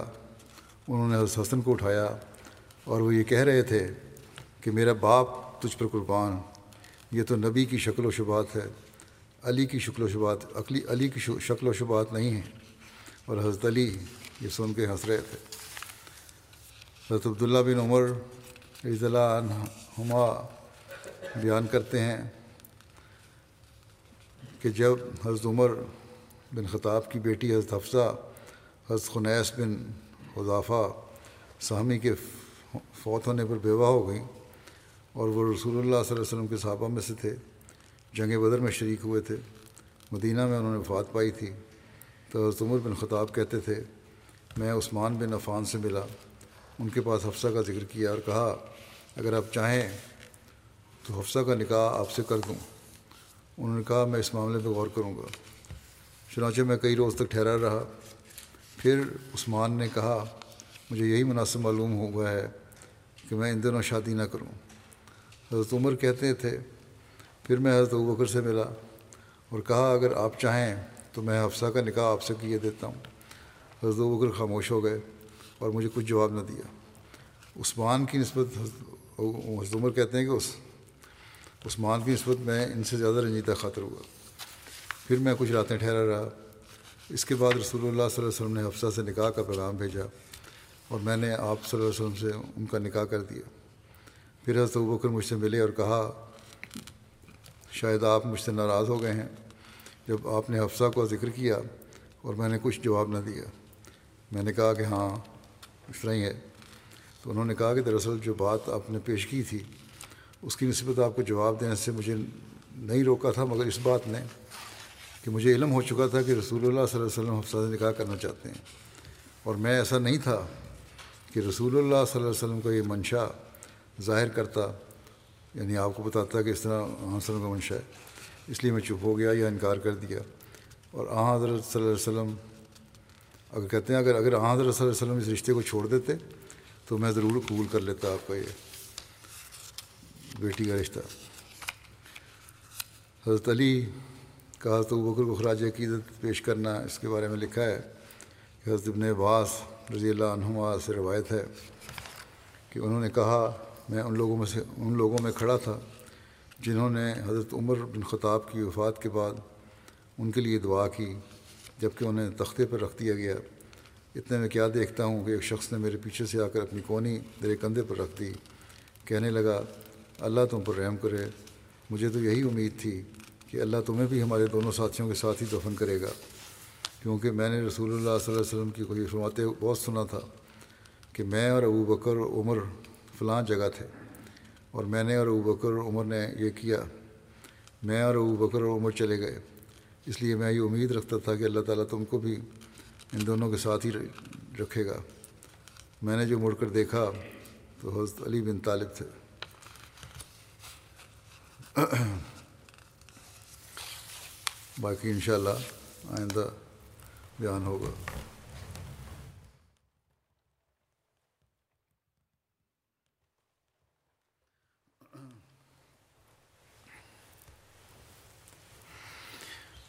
انہوں نے حضرت حسن کو اٹھایا اور وہ یہ کہہ رہے تھے کہ میرا باپ تجھ پر قربان، یہ تو نبی کی شکل و شبات ہے، علی کی شکل و شبات عقلی علی کی شکل و شبات نہیں ہیں اور حضرت علی یہ سن کے ہنس رہے تھے۔ حضرت عبداللہ بن عمر رضی اللہ عنہما بیان کرتے ہیں کہ جب حضرت عمر بن خطاب کی بیٹی حضرت حفصہ، حضرت خنیس بن حضافہ سامی کے فوت ہونے پر بیوہ ہو گئیں اور وہ رسول اللہ صلی اللہ علیہ وسلم کے صحابہ میں سے تھے، جنگ بدر میں شریک ہوئے تھے، مدینہ میں انہوں نے وفات پائی تھی۔ تو حضرت عمر بن خطاب کہتے تھے، میں عثمان بن عفان سے ملا۔ ان کے پاس حفصہ کا ذکر کیا اور کہا، اگر آپ چاہیں تو حفصہ کا نکاح آپ سے کر دوں۔ انہوں نے کہا، میں اس معاملے پہ غور کروں گا۔ چنانچہ میں کئی روز تک ٹھہرا رہا۔ پھر عثمان نے کہا، مجھے یہی مناسب معلوم ہوا ہے کہ میں ان دنوں شادی نہ کروں۔ حضرت عمر کہتے تھے، پھر میں حضرت بکر سے ملا اور کہا، اگر آپ چاہیں تو میں حفصہ کا نکاح آپ سے کیے دیتا ہوں۔ حضرت بکر خاموش ہو گئے۔ اور مجھے کچھ جواب نہ دیا۔ عثمان کی نسبت حضرت عمر کہتے ہیں کہ اس عثمان کی نسبت میں ان سے زیادہ رنجیدہ خاطر ہوا۔ پھر میں کچھ راتیں ٹھہرا رہا۔ اس کے بعد رسول اللہ صلی اللہ علیہ وسلم نے حفصہ سے نکاح کا پیغام بھیجا اور میں نے آپ صلی اللہ علیہ وسلم سے ان کا نکاح کر دیا۔ پھر حضرت بکر مجھ سے ملے اور کہا، شاید آپ مجھ سے ناراض ہو گئے ہیں۔ جب آپ نے حفصہ کو ذکر کیا اور میں نے کچھ جواب نہ دیا، میں نے کہا کہ ہاں اس طرح ہی ہے۔ تو انہوں نے کہا کہ دراصل جو بات آپ نے پیش کی تھی، اس کی نسبت آپ کو جواب دینے سے مجھے نہیں روکا تھا، مگر اس بات نے کہ مجھے علم ہو چکا تھا کہ رسول اللہ صلی اللہ علیہ وسلم حفصہ نکاح کرنا چاہتے ہیں۔ اور میں ایسا نہیں تھا کہ رسول اللہ صلی اللہ علیہ وسلم کا یہ منشا ظاہر کرتا یعنی آپ کو بتاتا کہ اس طرح حسن کا منشا ہے۔ اس لیے میں چپ ہو گیا یا انکار کر دیا۔ اور آ حضرت صلی اللہ علیہ وسلم اگر کہتے ہیں اگر اگر آ حضرت صلی اللہ علیہ وسلم اس رشتے کو چھوڑ دیتے، تو میں ضرور قبول کر لیتا آپ کا یہ بیٹی کا رشتہ۔ حضرت علی کا تو بکر کو خراج عقیدت پیش کرنا اس کے بارے میں لکھا ہے کہ حضرت ابن عباس رضی اللہ عنہما سے روایت ہے کہ انہوں نے کہا، میں ان لوگوں میں سے ان لوگوں میں کھڑا تھا جنہوں نے حضرت عمر بن خطاب کی وفات کے بعد ان کے لیے دعا کی۔ جبکہ انہیں تختے پر رکھ دیا گیا۔ اتنے میں کیا دیکھتا ہوں کہ ایک شخص نے میرے پیچھے سے آ کر اپنی کونی میرے کندھے پر رکھ دی۔ کہنے لگا، اللہ تم پر رحم کرے۔ مجھے تو یہی امید تھی کہ اللہ تمہیں بھی ہمارے دونوں ساتھیوں کے ساتھ ہی دفن کرے گا۔ کیونکہ میں نے رسول اللہ صلی اللہ علیہ وسلم کی کوئی فرماتے بہت سنا تھا کہ میں اور ابو بکر اور عمر فلاں جگہ تھے اور میں نے اور ابو بکر اور عمر نے یہ کیا۔ میں اور ابو بکر اور عمر چلے گئے۔ اس لیے میں یہ امید رکھتا تھا کہ اللہ تعالیٰ تم کو بھی ان دونوں کے ساتھ ہی رکھے گا۔ میں نے جو مڑ کر دیکھا تو حضرت علی بن طالب تھے۔ باقی انشاءاللہ آئندہ بیان ہوگا۔